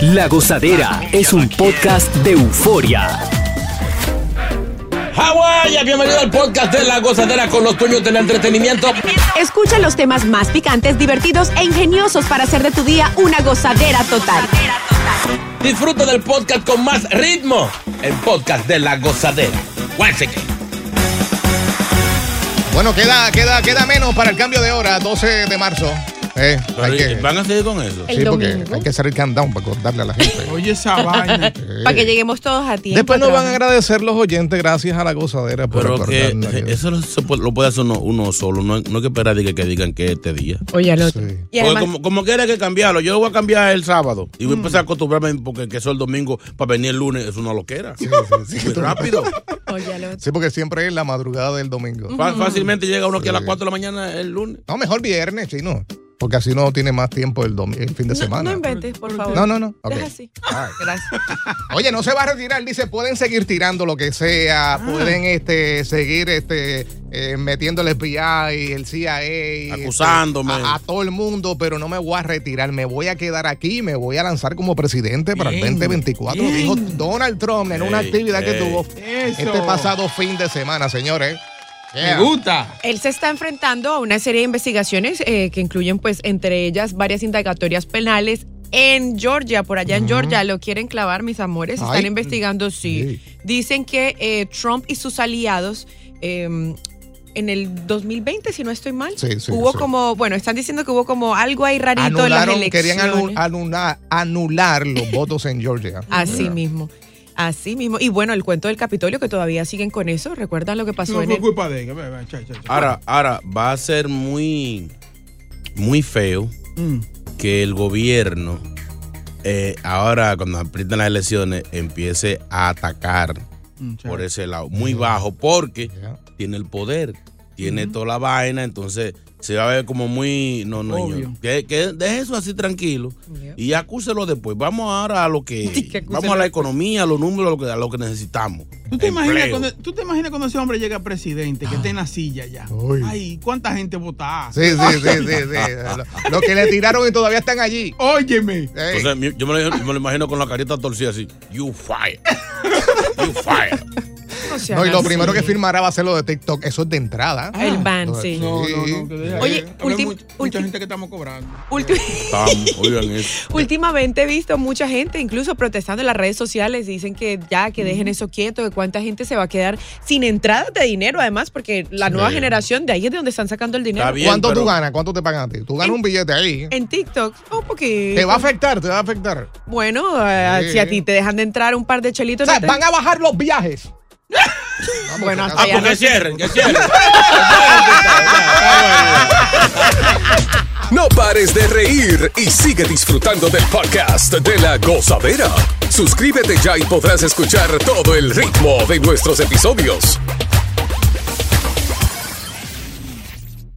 La Gozadera es un podcast de euforia. Hawái, bienvenido al podcast de La Gozadera con los dueños del entretenimiento. Escucha los temas más picantes, divertidos e ingeniosos para hacer de tu día una gozadera total. Disfruta del podcast con más ritmo. El podcast de La Gozadera. Once again. Bueno, queda, queda, queda menos para el cambio de hora, 12 de marzo. Eh, hay que, ¿Van a seguir con eso? El sí, porque domingo. hay que hacer el countdown para contarle a la gente. Oye, esa vaina. Para que lleguemos todos a tiempo. Después nos van a agradecer los oyentes gracias a la gozadera por Pero que que- eso lo, se puede, lo puede hacer uno, uno solo. No, no hay que esperar de que, que digan que este día. Oye, al otro. Sí. Y Porque además, como, como quiera que cambiarlo, yo lo voy a cambiar el sábado y voy a empezar a acostumbrarme porque que eso el domingo para venir el lunes es una loquera. Muy rápido. oye, al otro. Sí, porque siempre es la madrugada del domingo. Fácilmente llega uno aquí a las Sí. 4 de la mañana el lunes. No, mejor viernes, chino. Porque así no tiene más tiempo el, el fin de No, semana. no inventes, por favor. No, no, no. Deja así. Gracias. Oye, no se va a retirar, dice, pueden seguir tirando lo que sea, Ah. pueden este, seguir este, eh, metiendo el FBI, el CIA, este, Acusándome. a, a todo el mundo, pero no me voy a retirar, me voy a quedar aquí, y me voy a lanzar como presidente para el Bien, 2024, bien. dijo Donald Trump en una actividad que tuvo Eso. este pasado fin de semana, señores. Yeah. Me gusta. Él se está enfrentando a una serie de investigaciones eh, que incluyen, pues, entre ellas varias indagatorias penales en Georgia, por allá en Georgia, lo quieren clavar, mis amores. Están investigando, sí. Dicen que eh, Trump y sus aliados. eh, en el 2020, si no estoy mal, Sí, sí, hubo sí. como, bueno, están diciendo que hubo como algo ahí rarito en las Anularon, elecciones. querían anu- anular, anular los votos en Georgia. Así Yeah. mismo. Así mismo. Y bueno, el cuento del Capitolio, que todavía siguen con eso. ¿Recuerdan lo que pasó No en fue el... culpa de ella. Ahora, ahora va a ser muy, muy feo Mm. que el gobierno, eh, ahora cuando aprietan las elecciones, empiece a atacar Mm, por ese lado, muy bajo, porque Yeah. tiene el poder, tiene toda la vaina, entonces se va a ver como muy, no, no, Obvio. que, que deje eso así tranquilo y acúselo después. Vamos ahora a lo que, vamos a la economía, a los números, a lo que, a lo que necesitamos. ¿Tú te, imaginas cuando, ¿Tú te imaginas cuando ese hombre llega presidente, que esté en la silla ya? Uy. Ay, ¿cuánta gente vota? Sí, sí, sí, sí, sí. Lo, lo que le tiraron y todavía están allí. Óyeme. Entonces, yo, me lo, yo me lo imagino con la carita torcida así. You fire. You fire. No, y lo así. primero que firmará va a ser lo de TikTok. Eso es de entrada. El ban, No, sí. No, no, no. Que deja Oye, ultim- mucha, gente que estamos cobrando. Ulti-. Últimamente he visto mucha gente, incluso protestando en las redes sociales, dicen que ya, que dejen eso quieto, que cuánta gente se va a quedar sin entradas de dinero, además, porque la nueva generación de ahí es de donde están sacando el dinero. Bien, ¿Cuánto tú ganas? ¿Cuánto te pagan a ti? Tú ganas En- un billete ahí. En TikTok, un poquito. Te va a afectar, te va a afectar. Bueno, eh, Sí. si a ti te dejan de entrar un par de O chelitos. sea, no te- van a bajar los viajes. Bueno, hasta Ah, pues que cierren, que cierren. No pares de reír y sigue disfrutando del podcast de la gozadera. Suscríbete ya y podrás escuchar todo el ritmo de nuestros episodios.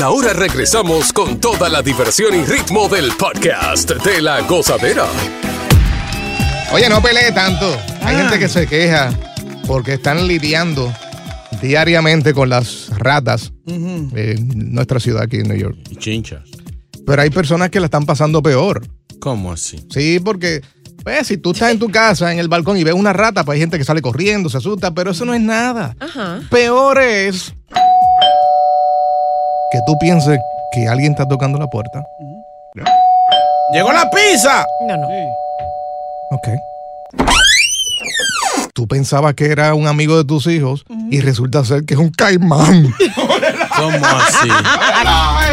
Y ahora regresamos con toda la diversión y ritmo del podcast de la gozadera. Oye, no pelee tanto. Hay gente que se queja porque están lidiando diariamente con las ratas en nuestra ciudad aquí en New York. Y chinchas. Pero hay personas que la están pasando peor. ¿Cómo así? Sí, porque pues, si tú estás en tu casa, en el balcón y ves una rata, pues hay gente que sale corriendo, se asusta, pero eso no es nada. Ajá. Peor es que tú pienses que alguien está tocando la puerta. ¡Llegó la pizza! No, no. Ok. Tú pensabas que era un amigo de tus hijos y resulta ser que es un caimán. ¿Cómo así?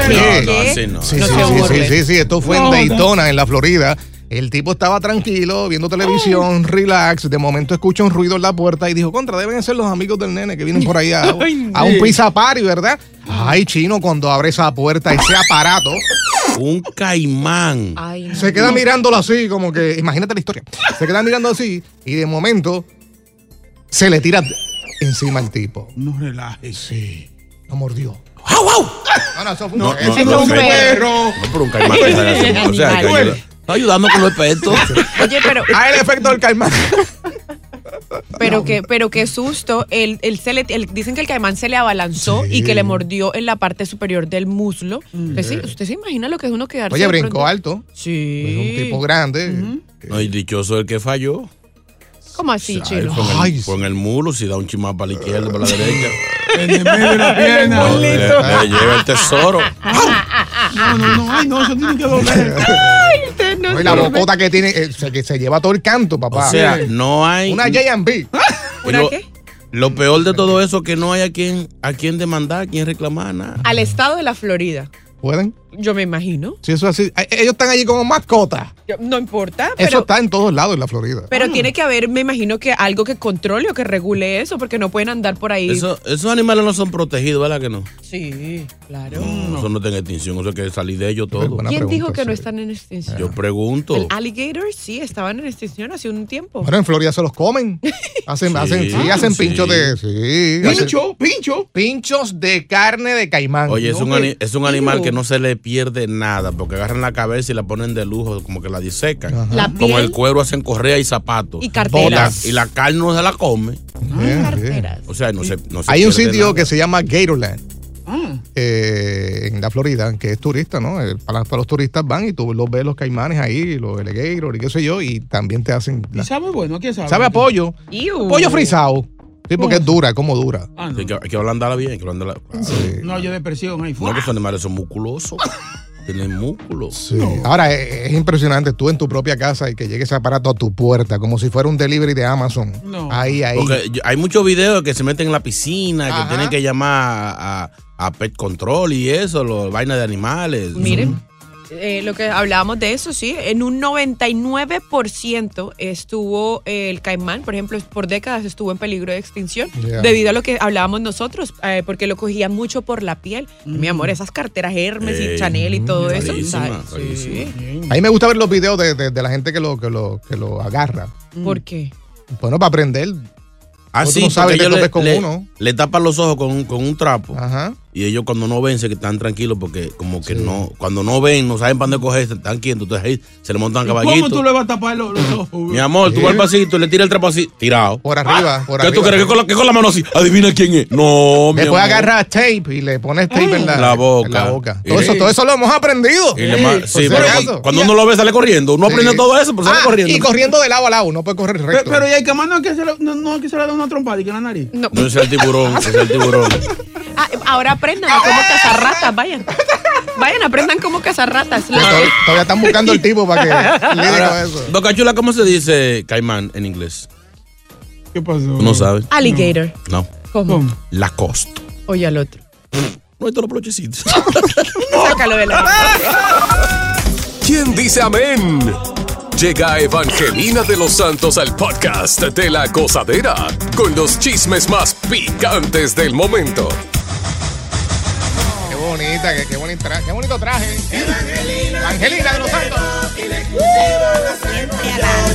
¿Qué? No, no, así no. Sí, No sí, sí, sí, sí, sí, esto fue en Daytona, en la Florida. El tipo estaba tranquilo, viendo televisión, relax. De momento escucha un ruido en la puerta y dijo, contra, deben ser los amigos del nene que vienen por ahí a, a un pizza party, ¿verdad? Ay, chino, cuando abre esa puerta, ese aparato, Un caimán. Ay, no. se queda mirándolo así, como que, imagínate la historia. Se queda mirando así y de momento se le tira encima al tipo. No relajes. Sí, lo mordió. ¡Au, au! No, no, eso fue No, un- no, eso es fue un perro. No, pero un caimán que sale así. O sea, ayudando con los petos. Oye, pero, Ah, el efecto del caimán. pero, que, pero qué susto. El, el se le- el- dicen que el caimán se le abalanzó y que le mordió en la parte superior del muslo. ¿Usted, se- usted se imagina lo que es uno quedarse Oye, brincó pronto? alto. Sí. Es un tipo grande. No, y dichoso el que falló. ¿Cómo así, en Ay, el, en el mulo, si da un chimán para la izquierda, para la derecha. En el medio de la pierna. No, le, le lleva el tesoro. No, no, no. Ay, no, eso tiene que doler. Oye, la bocota que tiene, eh, se, que se lleva todo el canto, papá. O sea, no hay. Una J&B. ¿Una lo, qué? lo peor de todo eso que no hay a quien, a quien demandar, a quien reclamar nada. Al estado de la Florida. ¿Pueden? Yo me imagino. Si eso es así. Ellos están allí como mascotas. No importa, Eso pero, está en todos lados en la Florida. pero tiene que haber, me imagino que algo que controle o que regule eso, porque no pueden andar por ahí. Eso, esos animales no son protegidos, ¿verdad que no? Sí, claro. Eso no está en extinción, eso hay que salir de ellos todo. ¿Quién pregunta, dijo que no sí. están en extinción? Yo pregunto. El alligator sí, estaban en extinción hace un tiempo. Bueno, en Florida se los comen. Hacen, Sí, hacen, sí, hacen sí. pinchos de. Sí. hacen Pincho, pincho. Pinchos de carne de caimán. Oye, es No un, es un animal que no se le pierde nada, porque agarran la cabeza y la ponen de lujo, como que la disecan. La Con piel el cuero hacen correa y zapatos. y carteras. Y la carne no se la come. Bien, bien. carteras. O sea, no se, no se Hay un sitio nada. que se llama Gatorland. Ah, eh, en la Florida, que es turista, ¿no? Eh, Para, para los turistas van y tú los ves los caimanes ahí, los alligators y qué sé yo, y también te hacen. ¿Y la- sabe bueno? ¿Quién sabe? sabe a pollo. Iu. Pollo frisado. Sí, porque es dura, es como dura. Ah, no. Hay que, hay que ablandarla bien, hay que ablandarla. Sí. No haya depresión ahí. No, que esos animales son musculosos. Tienen músculos. Sí. Ahora, es, es impresionante tú en tu propia casa y que llegue ese aparato a tu puerta, como si fuera un delivery de Amazon. No. Ahí, ahí. Porque yo- hay muchos videos que se meten en la piscina, Ajá. que tienen que llamar a, a Pet Control y eso, los vainas de animales. Miren, eh, lo que hablábamos de eso, sí, en un 99% estuvo eh, el caimán, por ejemplo, por décadas estuvo en peligro de extinción Yeah. debido a lo que hablábamos nosotros, eh, porque lo cogían mucho por la piel. Mi amor, esas carteras Hermes Ey, y Chanel y todo eso. rarísima, ¿sabes? Sí. A mí me gusta ver los videos de, de- de la gente que lo, que lo, que lo agarra. ¿Por qué? Bueno, para aprender. Ah, sí, no sabes, le, con le- uno. le tapan los ojos con, con un trapo. Ajá. Y ellos cuando no ven se están tranquilos porque como que no, cuando no ven, no saben para dónde coger, están quietos. Entonces ahí se le montan ¿Y ¿Cómo tú caballitos. le vas a tapar los, los ojos? Mi amor, tú Sí. vas al pasito y le tiras el trapo así, tirado. Por arriba, por ¿Qué arriba. tú crees? ¿Que con, la, que con la mano así? Adivina quién es. No, mi Después amor. agarras tape y le pones tape en, la, La boca. en la boca. Todo, eso, todo eso lo hemos aprendido. Y le sí, pero cuando uno lo ve sale corriendo. Uno Sí. aprende todo eso, pero sale Ah, corriendo. Y corriendo de lado a lado, no puede correr Pero, recto. pero y hay que más no que se le, no, no que se le da una trompada y que en la nariz. No. No es el tiburón, es el tiburón. Ah, ahora aprendan a cómo cazar ratas, vayan. Vayan, aprendan cómo cazar ratas. Todavía están buscando el tipo para que con Ahora, eso. Boca Chula, ¿cómo se dice caimán en inglés? ¿Qué pasó? ¿Tú no sabes? Alligator. No. ¿Cómo? ¿Cómo? Lacoste. Oye al otro. No, esto los brochecitos. Sácalo de la ¿Quién dice amén? Llega Evangelina de los Santos al podcast de la gozadera con los chismes más picantes del momento. Qué bonita, qué, qué, bonito traje, qué bonito traje. Evangelina. Angelina de los Santos.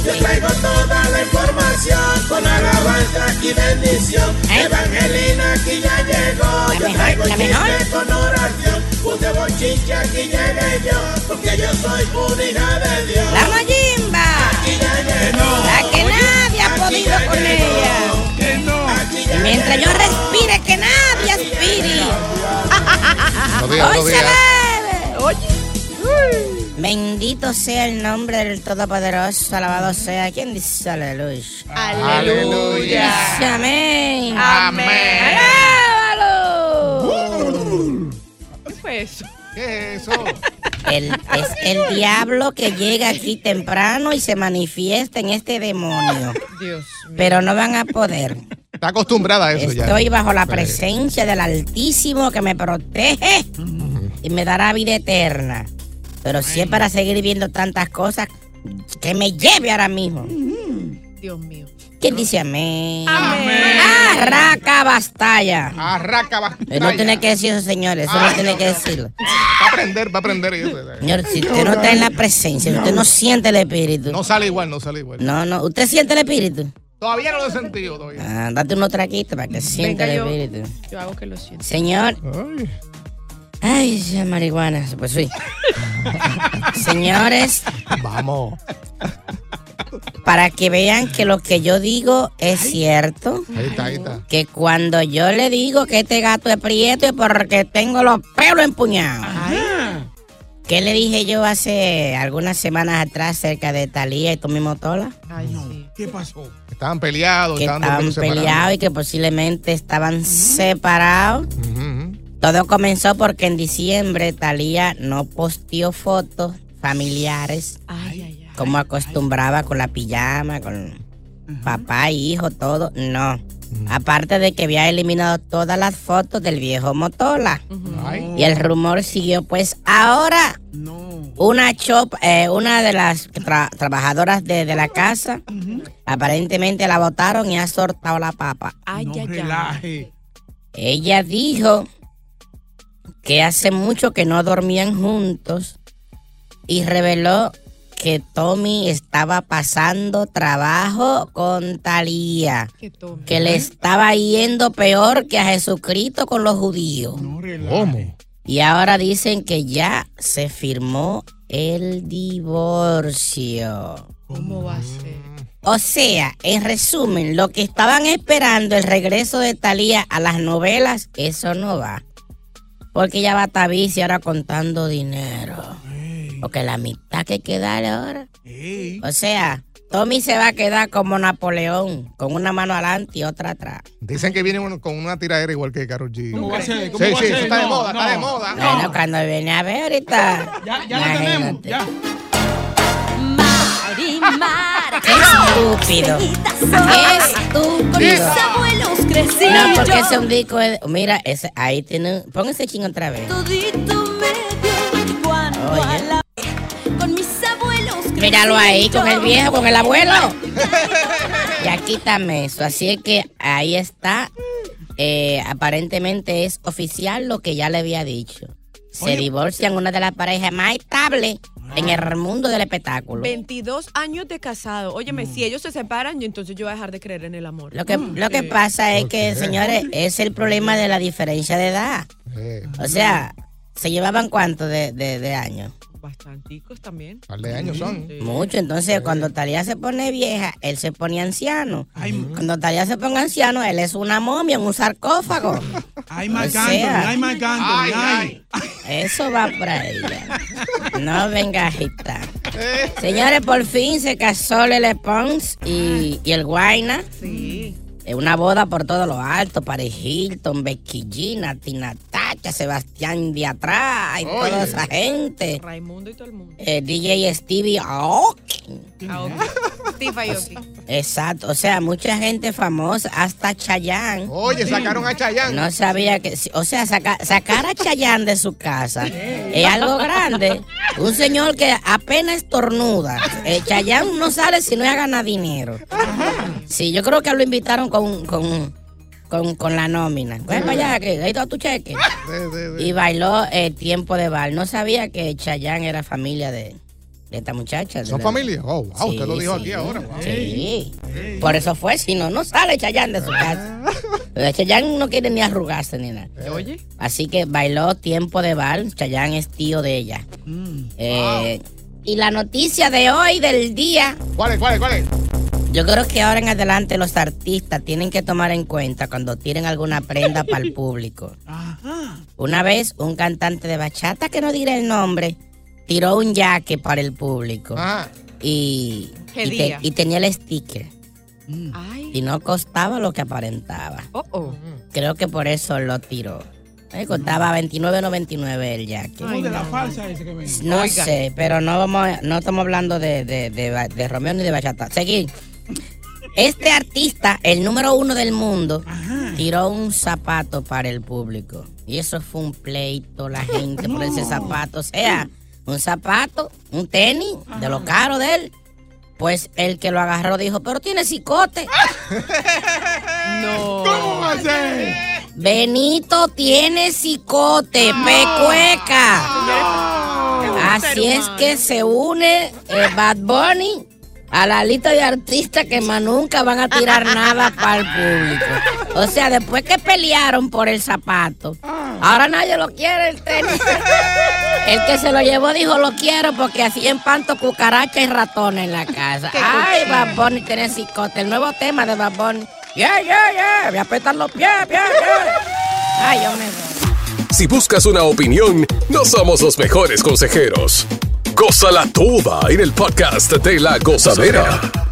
Yo traigo toda la información con alabanza y bendición. Evangelina aquí ya llegó. Yo traigo chisme con oración. Puse bochinche aquí llegué yo. Porque yo soy una hija de Dios. La Mayimba. Aquí ya llegó. La que nadie ha podido con ella. Y mientras yo respire, días, buenos días. Oye. Bendito sea el nombre del Todopoderoso, alabado sea. ¿Quién dice aleluya? Aleluya. Dice amén. Amén. Alábalo. ¿Qué fue eso? ¿Qué es eso? El- es el diablo que llega aquí temprano y se manifiesta en este demonio. Dios. Pero no van a poder. Está acostumbrada a eso ya. Estoy bajo la presencia del Altísimo que me protege y me dará vida eterna. Pero si es para seguir viendo tantas cosas, que me lleve ahora mismo. Dios mío. ¿Quién dice amén? Amén. Arraca bastalla. Arraca Eh, No tiene que decir eso, señores. Eso no tiene que decirlo. Va a aprender, va a aprender. eso. Señor, si usted no está en la presencia, usted no siente el espíritu. No sale igual, no sale igual. No, no. ¿Usted siente el espíritu? Todavía no lo he sentido todavía. Ah, date unos traquitos para que sienta Venga, el espíritu. yo hago que lo sienta. Señor. Ay. Ay, ya marihuana. Pues sí. Señores, Vamos. para que vean que lo que yo digo es cierto, Ahí está, ahí está. que cuando yo le digo que este gato es prieto es porque tengo los pelos empuñados. ¿Qué le dije yo hace algunas semanas atrás cerca de Talía y Tommy Motola? Ay, sí. ¿Qué pasó? Estaban peleados, Que estaban, peleados y que posiblemente estaban separados. Todo comenzó porque en diciembre Talía no posteó fotos familiares Ay, ay, ay. como acostumbraba con la pijama, con papá, hijo, todo. No. Aparte de que había eliminado todas las fotos del viejo Motola. Y el rumor siguió, pues ahora No. una chop, eh, una de las tra- trabajadoras de, de la casa, aparentemente la botaron y ha soltado la papa. Ay, no ay. relaje. Ella dijo que hace mucho que no dormían juntos y reveló que Tommy estaba pasando trabajo con Talía, Que le estaba yendo peor que a Jesucristo con los judíos. No. ¿Cómo? Y ahora dicen que ya se firmó el divorcio. ¿Cómo va a ser? O sea, en resumen, lo que estaban esperando el regreso de Talía a las novelas, eso no va. Porque ella va a bici ahora contando dinero. Porque la mitad que hay que darle ahora. O sea, Tommy se va a quedar como Napoleón, con una mano adelante y otra atrás. Dicen que viene uno con una tiradera igual que Karol G. ¿Cómo va a ser? ¿Cómo Sí, va a sí, ser? eso está de No, moda, está de no. moda. Bueno, cuando viene a ver ahorita. Ya, ya lo tenemos. Ya. Qué estúpido. Qué estúpido. abuelos No, porque ese es un disco. de- Mira, ese, ahí tiene. ese ching otra vez. Oye. Míralo ahí con el viejo, con el abuelo. Ya quítame eso. Así es que ahí está. Eh, aparentemente es oficial lo que ya le había dicho. Se divorcian una de las parejas más estables en el mundo del espectáculo. 22 años de casado. Óyeme, si ellos se separan, yo entonces yo voy a dejar de creer en el amor. Lo que, lo que pasa es que, señores, es el problema de la diferencia de edad. Eh, O sea, ¿se llevaban cuánto de, de, de años? Bastanticos también. par de años son. Mucho. Entonces, cuando Talía se pone vieja, él se pone anciano. Cuando Talía se ponga anciano, él es una momia en un sarcófago. Ay, O Marc sea, Anthony, ay, Marc Anthony, ay. Eso va para ella. No venga a agitar. Señores, por fin se casó Lele Pons y, y el Guaina. Sí. En una boda por todo lo alto, Paris Hilton, Becky G, Nati Natacha, Sebastián de atrás y toda esa gente. Raimundo y todo el mundo. Eh, DJ Stevie Aoki. Ah, ok. Steve Aoki. Exacto, o sea, mucha gente famosa, hasta Chayanne. Oye, sacaron a Chayanne. No sabía que, o sea, saca- sacar a Chayanne de su casa es algo grande. Un señor que apenas estornuda. Eh, Chayanne no sale si no gana dinero. Sí, yo creo que lo invitaron con, con, con, con la nómina. Ven para allá, que ahí está tu cheque. Y bailó el tiempo de bal. No sabía que Chayanne era familia de, de esta muchacha. de ¿Son la- familia? Oh, wow, usted lo Sí, dijo sí. aquí ahora. wow. Sí. Por eso fue, si no, no sale Chayanne de su casa. Chayanne no quiere ni arrugarse ni nada. Oye. Así que bailó tiempo de bal. Chayanne es tío de ella. Eh, Y la noticia de hoy, del día. ¿Cuál es? ¿Cuál es? ¿Cuál es? Yo creo que ahora en adelante los artistas tienen que tomar en cuenta cuando tiren alguna prenda para el público. Una vez un cantante de bachata, que no diré el nombre, tiró un jaque para el público. Y, ¿Qué y, te- día? y tenía el sticker. Ay. Y no costaba lo que aparentaba. Oh, oh. Creo que por eso lo tiró. Eh, costaba 29.99 el jaque. ¿Cómo de la falsa ese que? No sé, pero no vamos, a- no estamos hablando de, de, de, de Romeo ni de Bachata. Seguir. Este artista, el número uno del mundo, tiró un zapato para el público. Y eso fue un pleito, la gente por ese zapato. O sea, un zapato, un tenis, de lo caro de él. Pues el que lo agarró dijo, pero tiene cicote. No. ¿Cómo va a ser? Benito tiene cicote, pecueca. Así es que se une eh, Bad Bunny a la lista de artistas que más nunca van a tirar nada para el público. O sea, después que pelearon por el zapato, ahora nadie lo quiere el tenis. El que se lo llevó dijo lo quiero porque así empanto cucaracha y ratones en la casa. Ay, Bad Bunny tiene cicote. El nuevo tema de Bad Bunny. Yeah, yeah, yeah. Me apretan los pies, yeah, yeah. Ay, yo me voy. Si buscas una opinión, no somos los mejores consejeros. Gózala toda en el podcast de la gozadera.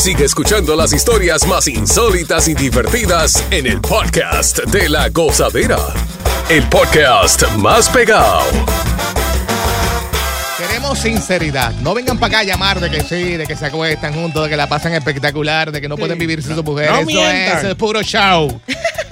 Sigue escuchando las historias más insólitas y divertidas en el podcast de la gozadera. El podcast más pegado. Queremos sinceridad. No vengan para acá a llamar de que sí, de que se acuestan juntos, de que la pasan espectacular, de que no pueden vivir sin su mujer. No Eso mientan. es puro show.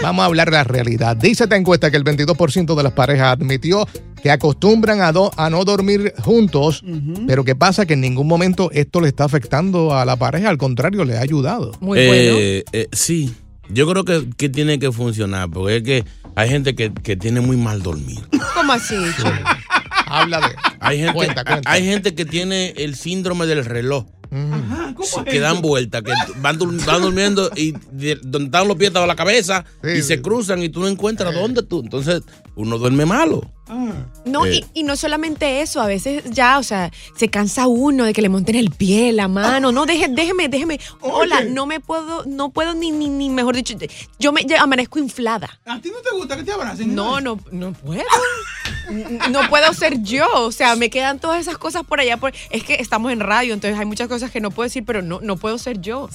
Vamos a hablar de la realidad. Dice esta encuesta que el 22% de las parejas admitió que acostumbran a, do- a no dormir juntos, pero que pasa que en ningún momento esto le está afectando a la pareja, al contrario, le ha ayudado. Eh, eh, sí, yo creo que, que tiene que funcionar, porque es que hay gente que, que tiene muy mal dormir. ¿Cómo así? Habla de. Hay gente, Cuenta, cuenta. hay gente que tiene el síndrome del reloj. Sí, que dan vuelta, que van, dur- van durmiendo y de- donde están los pies estaba la cabeza y se cruzan y tú no encuentras dónde tú. Entonces uno duerme malo. No, Eh. y, y no solamente eso, a veces ya, o sea, se cansa uno de que le monten el pie, la mano. No, deje, déjeme, déjeme. Hola, no me puedo, no puedo ni, ni, ni mejor dicho, yo me ya amanezco inflada. ¿A ti no te gusta que te abracen? No, no, no puedo. No puedo ser yo, o sea, me quedan todas esas cosas por allá. Por, es que estamos en radio, entonces hay muchas cosas que no puedo decir, pero no, no puedo ser yo.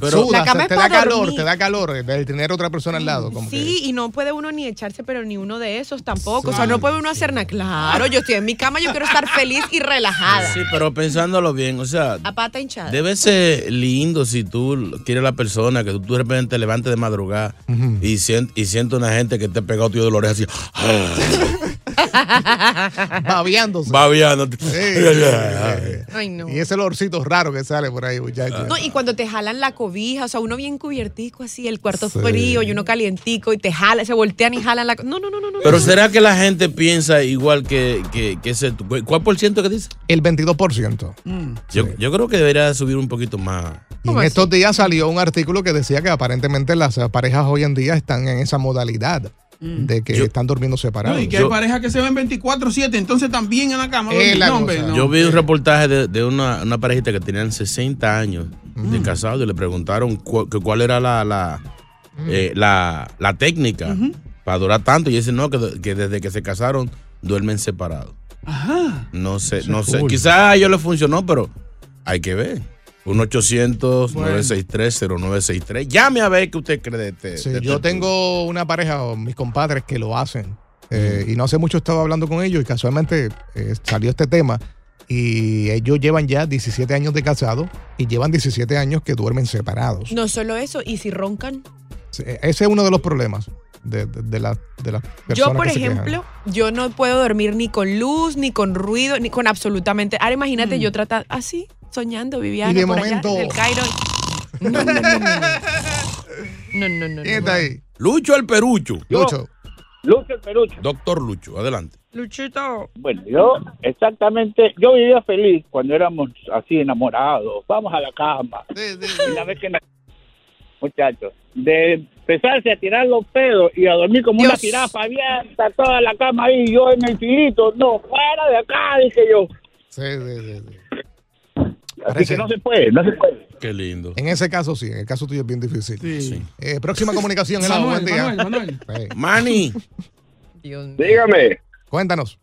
Pero la cama es te da para calor, dormir. te da calor el tener otra persona al lado. Como Sí, y no puede uno ni echarse, pero ni uno de esos tampoco. O sea, no puede uno hacer nada. Claro, yo estoy en mi cama, yo quiero estar feliz y relajada. Sí, pero pensándolo bien, o sea, A pata hinchada. debe ser lindo si tú quieres la persona, que tú, tú de repente te levantes de madrugada y, sient- y sientes una gente que te pega tío dolores así. Babeándose. Babeándote. Ay, no. Y ese olorcito raro que sale por ahí, muchachos. No, y cuando te jalan la cobija, o sea, uno bien cubiertico así, el cuarto Sí. frío y uno calientico y te jala, se voltean y jalan la... No, no, no, no, no. Pero ¿será que la gente piensa igual que, que, que ese? ¿Cuál por ciento que dice? El 22%. Yo, yo creo que debería subir un poquito más. Y en estos días salió un artículo que decía que aparentemente las parejas hoy en día están en esa modalidad de que están durmiendo separados. No, y que hay parejas que se ven 24-7, entonces también en la cama. Es la no, hombre, cosa. no. Yo vi un reportaje de, de una, una parejita que tenían 60 años de casado y le preguntaron cu- que cuál era la, la, eh, la, la técnica para durar tanto. Y dicen, no, que, que desde que se casaron duermen separados. Ajá. No sé, Eso no sé. cool. Quizás a ellos les funcionó, pero hay que ver. 1-800-963-0963. Llame a ver qué usted cree de este. Sí, de este yo tengo una pareja, o mis compadres, que lo hacen. Eh, Y no hace mucho estaba hablando con ellos y casualmente eh, salió este tema. Y ellos llevan ya 17 años de casado y llevan 17 años que duermen separados. No solo eso, y si roncan. Sí, Ese es uno de los problemas de, de, de la- de las personas. Yo, por que se quejan. ejemplo, yo no puedo dormir ni con luz, ni con ruido, ni con absolutamente. Ahora imagínate yo tratar así, soñando, Viviana, Y de por momento- allá, en el Cairo. No, no, no, no, no. No, no, no, ¿Quién está ahí? Lucho el Perucho. Lucho. Lucho el Perucho. Doctor Lucho, adelante. Luchito. Bueno, yo exactamente, yo vivía feliz cuando éramos así enamorados. Vamos a la cama. Y Una vez que muchachos, de empezarse a tirar los pedos y a dormir como una Dios. jirafa abierta toda la cama ahí, yo en el filito, no, fuera de acá, dije yo. Sí, sí, sí, sí. Así Parece- que no se puede, no se puede. Qué lindo. En ese caso sí, en el caso tuyo es bien difícil. Sí. Eh, próxima comunicación, helado, Manuel, buen día. Manuel, Manuel. Sí. Manny. Dios mío. Dígame. Cuéntanos.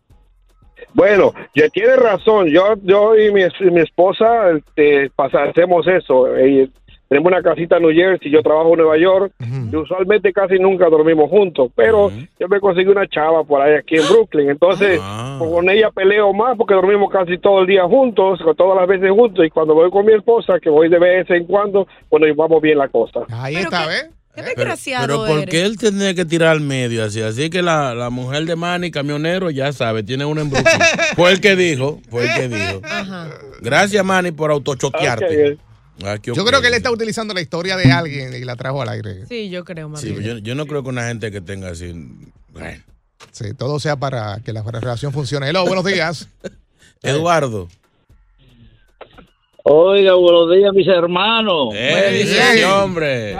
Bueno, ya tiene razón. Yo, yo y mi, y mi esposa este, pasa- hacemos eso. Eh, tenemos una casita en New Jersey, yo trabajo en Nueva York. y usualmente casi nunca dormimos juntos, pero yo me conseguí una chava por ahí aquí en Brooklyn. Entonces, con ella peleo más porque dormimos casi todo el día juntos, todas las veces juntos. Y cuando voy con mi esposa, que voy de vez en cuando, bueno, y vamos bien la cosa. Ahí Pero está, ¿ves? Qué Pero, desgraciado pero ¿por eres. qué él tenía que tirar al medio así? Así que la, la mujer de Manny, camionero, ya sabe, tiene una Brooklyn. Fue el que dijo, fue el que dijo. Ajá. Gracias, Manny, por autochoquearte. Ah, Yo creo que él está utilizando la historia de alguien y la trajo al aire. Sí, yo creo, más Sí, bien. yo, yo no creo que una gente que tenga así. Bueno. Sí, todo sea para que la relación funcione. Hello, buenos días. Eduardo. Oiga, buenos días, mis hermanos. Eh, dice ese hombre.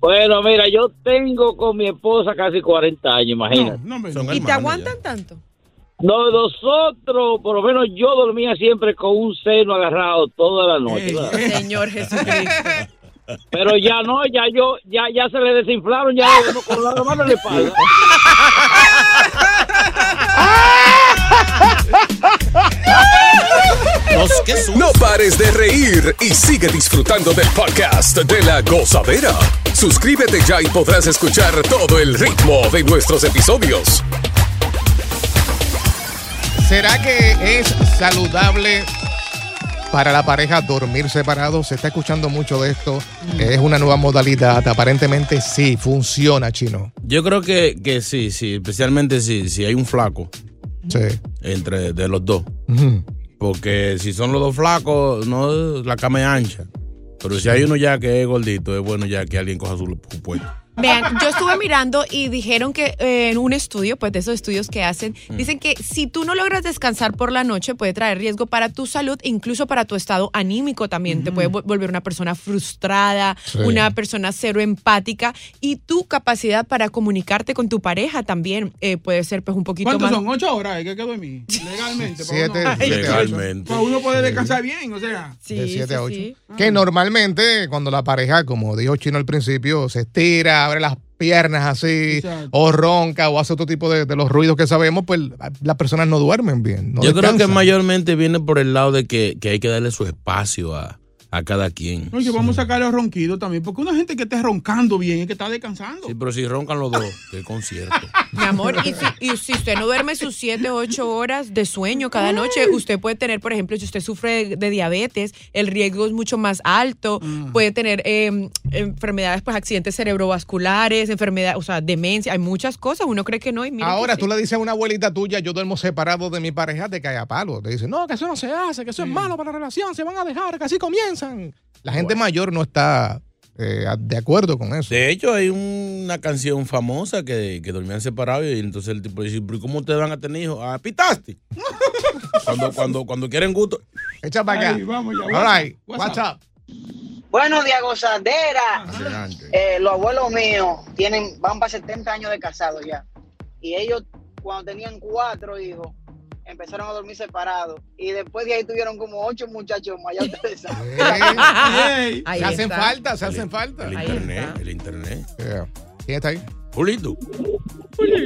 Bueno, mira, yo tengo con mi esposa casi 40 años, imagínate. Son ¿Y te aguantan tanto? No, nosotros, por lo menos yo dormía siempre con un seno agarrado toda la noche. Señor Jesucristo. Pero ya no, ya yo, ya, ya se le desinflaron, ya uno con la mano le paga. No pares de reír y sigue disfrutando del podcast de la gozadera. Suscríbete ya y podrás escuchar todo el ritmo de nuestros episodios. ¿Será que es saludable para la pareja dormir separados? Se está escuchando mucho de esto. Es una nueva modalidad. Aparentemente sí, funciona, chino. Yo creo que, que sí, sí, especialmente si, si hay un flaco Sí. entre de los dos. Porque si son los dos flacos, no la cama es ancha. Pero si hay uno ya que es gordito, es bueno ya que alguien coja su puesto. Vean, yo estuve mirando y dijeron que eh, en un estudio, pues de esos estudios que hacen, Mm. dicen que si tú no logras descansar por la noche puede traer riesgo para tu salud e incluso para tu estado anímico también. Te puede vol- volver una persona frustrada, Sí. una persona cero empática y tu capacidad para comunicarte con tu pareja también eh, puede ser pues un poquito ¿Cuántos más... son? ¿Ocho horas? ¿Hay que que dormir? Legalmente. para Siete, uno- siete, Legalmente. Para uno poder descansar bien, o sea. de 7 a 8. Que normalmente cuando la pareja, como dijo Chino al principio, se estira, abre las piernas así, Exacto. o ronca, o hace otro tipo de, de los ruidos que sabemos, pues las personas no duermen bien. no Yo creo que mayormente viene por el lado de que, que hay que darle su espacio a, a cada quien. No, y que vamos a sacar los ronquidos también, porque una gente que esté roncando bien es que está descansando. Sí, pero si roncan los dos, qué concierto. Mi amor, y si, y si usted no duerme sus 7, 8 horas de sueño cada noche, usted puede tener, por ejemplo, si usted sufre de, de diabetes, el riesgo es mucho más alto, puede tener eh, enfermedades, pues accidentes cerebrovasculares, enfermedades, o sea, demencia, hay muchas cosas, uno cree que no. Y mira que Ahora sí. tú le dices a una abuelita tuya, yo duermo separado de mi pareja, te cae a palo. Te dice, no, que eso no se hace, que eso es malo para la relación, se van a dejar, que así La gente mayor no está eh, de acuerdo con eso. De hecho, hay una canción famosa que, que dormían separados y entonces el tipo dice, "¿Pero ¿y ¿cómo ustedes van a tener hijos? Ah, pitaste. cuando, cuando, cuando quieren gusto. Echa para acá. Ahí, vamos ya, All right, what's up? Buenos días, gozadera. Eh, los abuelos míos tienen, van para 70 años de casados ya. Y ellos, cuando tenían cuatro hijos, empezaron a dormir separados. Y después de ahí tuvieron como ocho muchachos más. Ya ustedes saben. Se hacen está. falta, se hacen falta. El internet, el internet. Yeah. ¿Quién está ahí? Julito.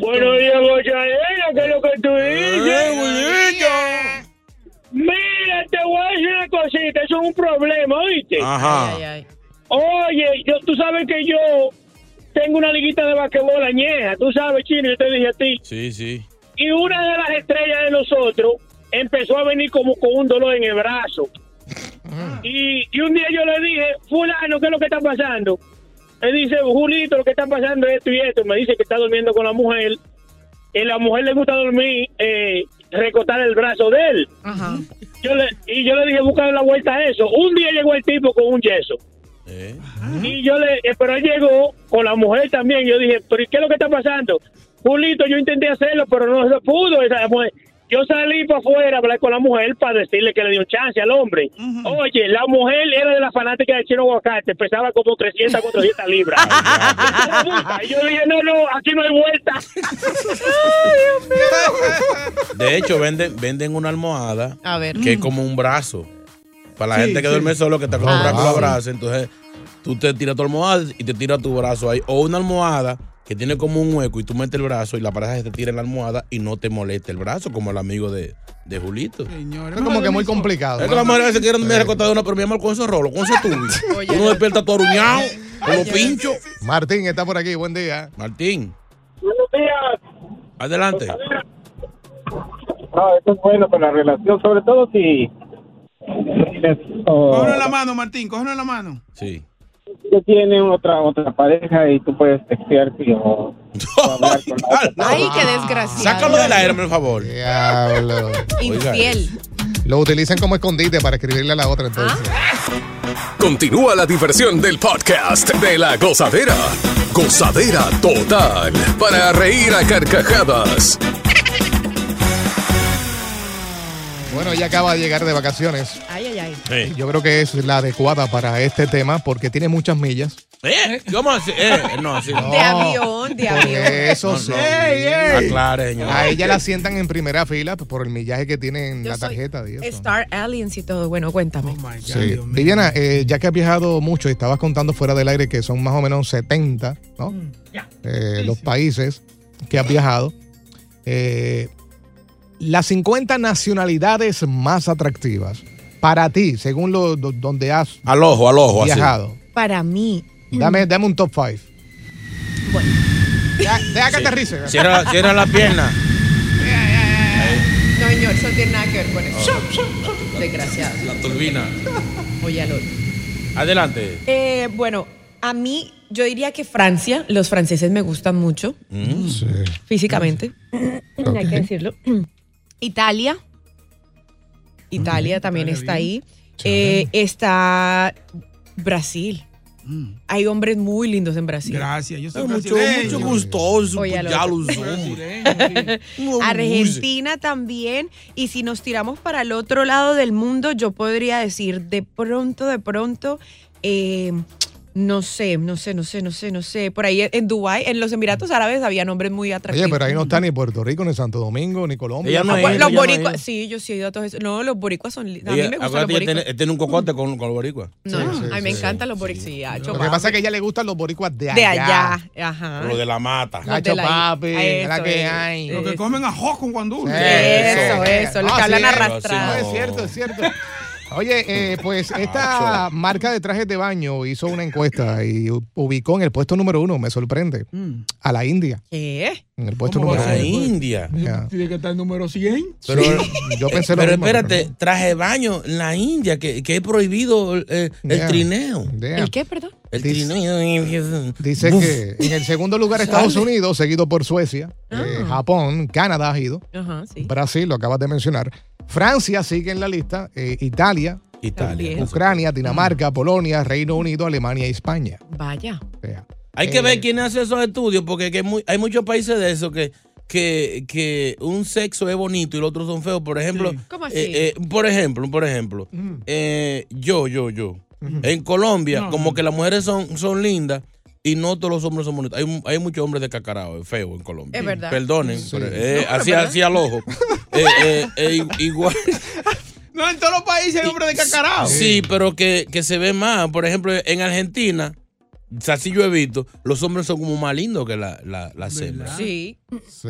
Buenos días, Gochanera, ¿qué es lo que tú dices? Mira, te voy a decir una cosita, eso es un problema, ¿oíste? Ajá. Ay, ay, Oye, yo, tú sabes que yo tengo una liguita de basquetbol añeja, tú sabes, Chino, yo te dije a ti. Sí, sí. Y una de las estrellas de nosotros empezó a venir como con un dolor en el brazo. Y, y un día yo le dije, fulano, ¿qué es lo que está pasando? Él dice, Julito, lo que está pasando es esto y esto. Me dice que está durmiendo con la mujer. Y la mujer le gusta dormir, eh, recotar el brazo de él. Ajá. Yo le, y yo le dije, buscar la vuelta a eso. Un día llegó el tipo con un yeso. Eh. Y yo le, eh, pero él llegó con la mujer también. Yo dije, pero ¿y qué es lo que está pasando? Julito, yo intenté hacerlo, pero no se pudo. Esa mujer. Yo salí para afuera a hablar con la mujer para decirle que le dio chance al hombre. Oye, la mujer era de la fanática de Chino Aguacate, pesaba como 300, 400 libras. y yo dije, no, no, aquí no hay vuelta. De hecho, venden, venden una almohada A ver. que es como un brazo. Para la Sí, gente que sí. duerme solo, que te con Ah, un brazo sí. la abraza, entonces tú te tiras tu almohada y te tiras tu brazo ahí. O una almohada que tiene como un hueco y tú metes el brazo y la pareja se te tira en la almohada y no te molesta el brazo, como el amigo de, de Julito. Señores, Es como que muy complicado. Es que las mujeres a veces quieren dormir recostadas una, pero mi amor, con esos rolos, con tubis. Uno despierta todo aruñado, con los pinchos. Martín está por aquí, buen día. Martín, Buenos días. adelante. No, eso es bueno con la relación, sobre todo si Cógelo en la mano, Martín, cógelo en la mano. Sí. Tú tienes otra otra pareja y tú puedes textear sí, o, o hablar con la otra. Ay, qué desgraciado. Sácalo del aire, por favor. Diablo. Infiel. Lo utilizan como escondite para escribirle a la otra entonces. Continúa la diversión del podcast de la gozadera. Gozadera total. Para reír a carcajadas. Bueno, ella acaba de llegar de vacaciones. Ay, ay, ay. Yo creo que es la adecuada para este tema porque tiene muchas millas. ¿Eh? ¿Cómo así? Eh, no, sí. De avión, de Por avión. eso No, sí. no. Señor. A ella la sientan en primera fila por el millaje que tiene en Yo la soy tarjeta. y eso. Star Aliens y todo. Bueno, cuéntame. Sí. Viviana, eh, ya que has viajado mucho y estabas contando fuera del aire que son más o menos 70, ¿no? Eh, los países que has viajado. Eh, las 50 nacionalidades más atractivas para ti, según lo, do- donde has Al ojo, al ojo, así. viajado. Para mí. Dame, dame un top 5. Bueno. Deja, deja que aterrice. Cierra, cierra la pierna. No, señor, eso no tiene nada que ver con eso. Desgraciado. La turbina. Oye, al otro. Adelante. Eh, bueno, a mí, yo diría que Francia, los franceses me gustan mucho, Mm. físicamente. Hay que decirlo. Italia. Italia también está ahí. Eh, está Brasil. Hay hombres muy lindos en Brasil. Gracias, yo soy Mucho, mucho gustoso. Oye, al ya otro. lo somos. Argentina también. Y si nos tiramos para el otro lado del mundo, yo podría decir de pronto, de pronto, eh, no sé, no sé, no sé, no sé, no sé. Por ahí en Dubái, en los Emiratos Árabes, había nombres muy atractivos. Oye, pero ahí no está ni Puerto Rico, ni Santo Domingo, ni Colombia. Ella no Ah, ido, los no boricuas, ido. sí, yo sí he ido a todos esos. No, los boricuas son. A mí Ella- me gustan los boricuas. tiene, tiene un cocote con, con los boricuas. No, Sí, no, sí, a mí me sí, encantan los boricuas. Lo que pasa es que a ella le gustan los boricuas de allá. De allá, ajá. Lo de la mata. La- papi, es la Eso que es. hay. Lo que comen ajo con guandul. Eso, eso, los Ah, que hablan sí, arrastrado. No, es cierto, es cierto. Oye, eh, pues esta marca de trajes de baño hizo una encuesta y ubicó en el puesto número uno, me sorprende, a la India. ¿Qué? En el puesto ¿Cómo número a uno. ser? La India. Ya. Tiene que estar el número 100. Pero, yo pensé lo pero mismo, espérate, traje de baño en la India, que, que es prohibido eh, el Yeah. trineo. Yeah. ¿El qué, perdón? El. Dice que en el segundo lugar Estados Sale. Unidos, seguido por Suecia, Ah. eh, Japón, Canadá ha ido, Ajá, sí. Brasil, lo acabas de mencionar, Francia sigue en la lista, eh, Italia, Italia. Ucrania, Dinamarca, Polonia, Reino Unido, Alemania y España. Vaya. Hay que Eh, ver quién hace esos estudios, porque que hay mu- hay muchos países de eso que, que, que un sexo es bonito y los otros son feos. Por ejemplo, ¿Cómo así? eh, eh, por ejemplo, por ejemplo, eh, yo, yo, yo. En Colombia, como que las mujeres son, son lindas y no todos los hombres son bonitos. Hay, hay muchos hombres de cacarao, feos en Colombia. Es verdad. Perdonen, Sí. pero, No, eh, pero así, ¿verdad? así al ojo. Eh, eh, eh, igual. No, en todos los países hay hombres de cacarao. Sí, pero que, que se ve más. Por ejemplo, en Argentina, o sea, sí yo he visto, los hombres son como más lindos que la- la- las hembras. Sí.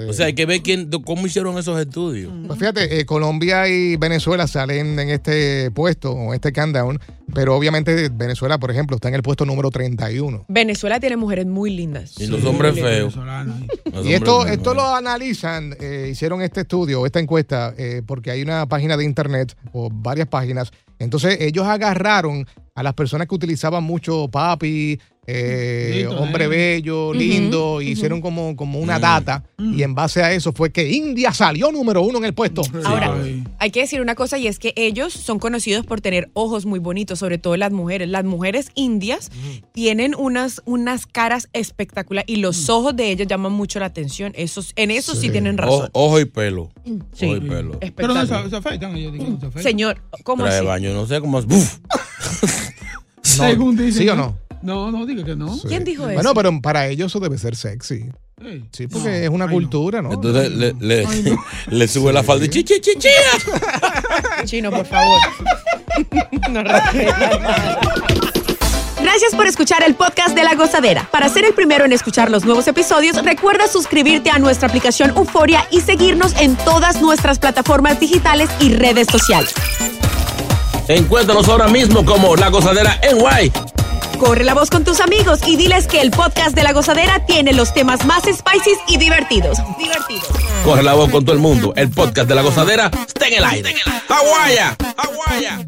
O sea, hay que ver quién, cómo hicieron esos estudios. Pues fíjate, eh, Colombia y Venezuela salen en este puesto, o este countdown, pero obviamente Venezuela, por ejemplo, está en el puesto número 31. Venezuela tiene mujeres muy lindas. Y los hombres feos. Y esto, esto lo analizan, eh, hicieron este estudio, esta encuesta, eh, porque hay una página de internet o varias páginas. Entonces ellos agarraron a las personas que utilizaban mucho papi, eh, hombre eh. bello, lindo, hicieron como, como una Mm. data y en base a eso fue que India salió número uno en el puesto. Ahora, hay que decir una cosa y es que ellos son conocidos por tener ojos muy bonitos, sobre todo las mujeres. Las mujeres indias tienen unas, unas caras espectaculares y los ojos de ellas llaman mucho la atención. Esos, en eso sí, tienen razón. Ojo, ojo y pelo. Sí. Ojo y pelo. Pero no se, se afeitan ellos. Señor, ¿cómo así? baño, no sé cómo es. Según dicen. ¿Sí o no? No, no, diga que no. ¿Quién dijo eso? Bueno, pero para ellos eso debe ser sexy. Sí. Sí, porque es una cultura, ¿no? Entonces le, le, le sube la falda y chi, chi, chi, chi. Chino, por favor. no. Gracias por escuchar el podcast de La Gozadera. Para ser el primero en escuchar los nuevos episodios, recuerda suscribirte a nuestra aplicación Euforia y seguirnos en todas nuestras plataformas digitales y redes sociales. Encuéntranos ahora mismo como La Gozadera en Guay. Corre la voz con tus amigos y diles que el podcast de La Gozadera tiene los temas más spicy y divertidos. Divertidos. Corre la voz con todo el mundo. El podcast de La Gozadera está en el aire. ¡Aguaya! ¡Aguaya!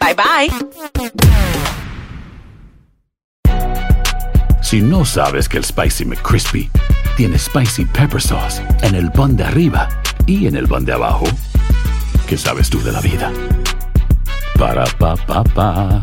Bye bye. Si no sabes que el Spicy McCrispy tiene Spicy Pepper Sauce en el pan de arriba y en el pan de abajo, ¿qué sabes tú de la vida? Ba-da-ba-ba-ba.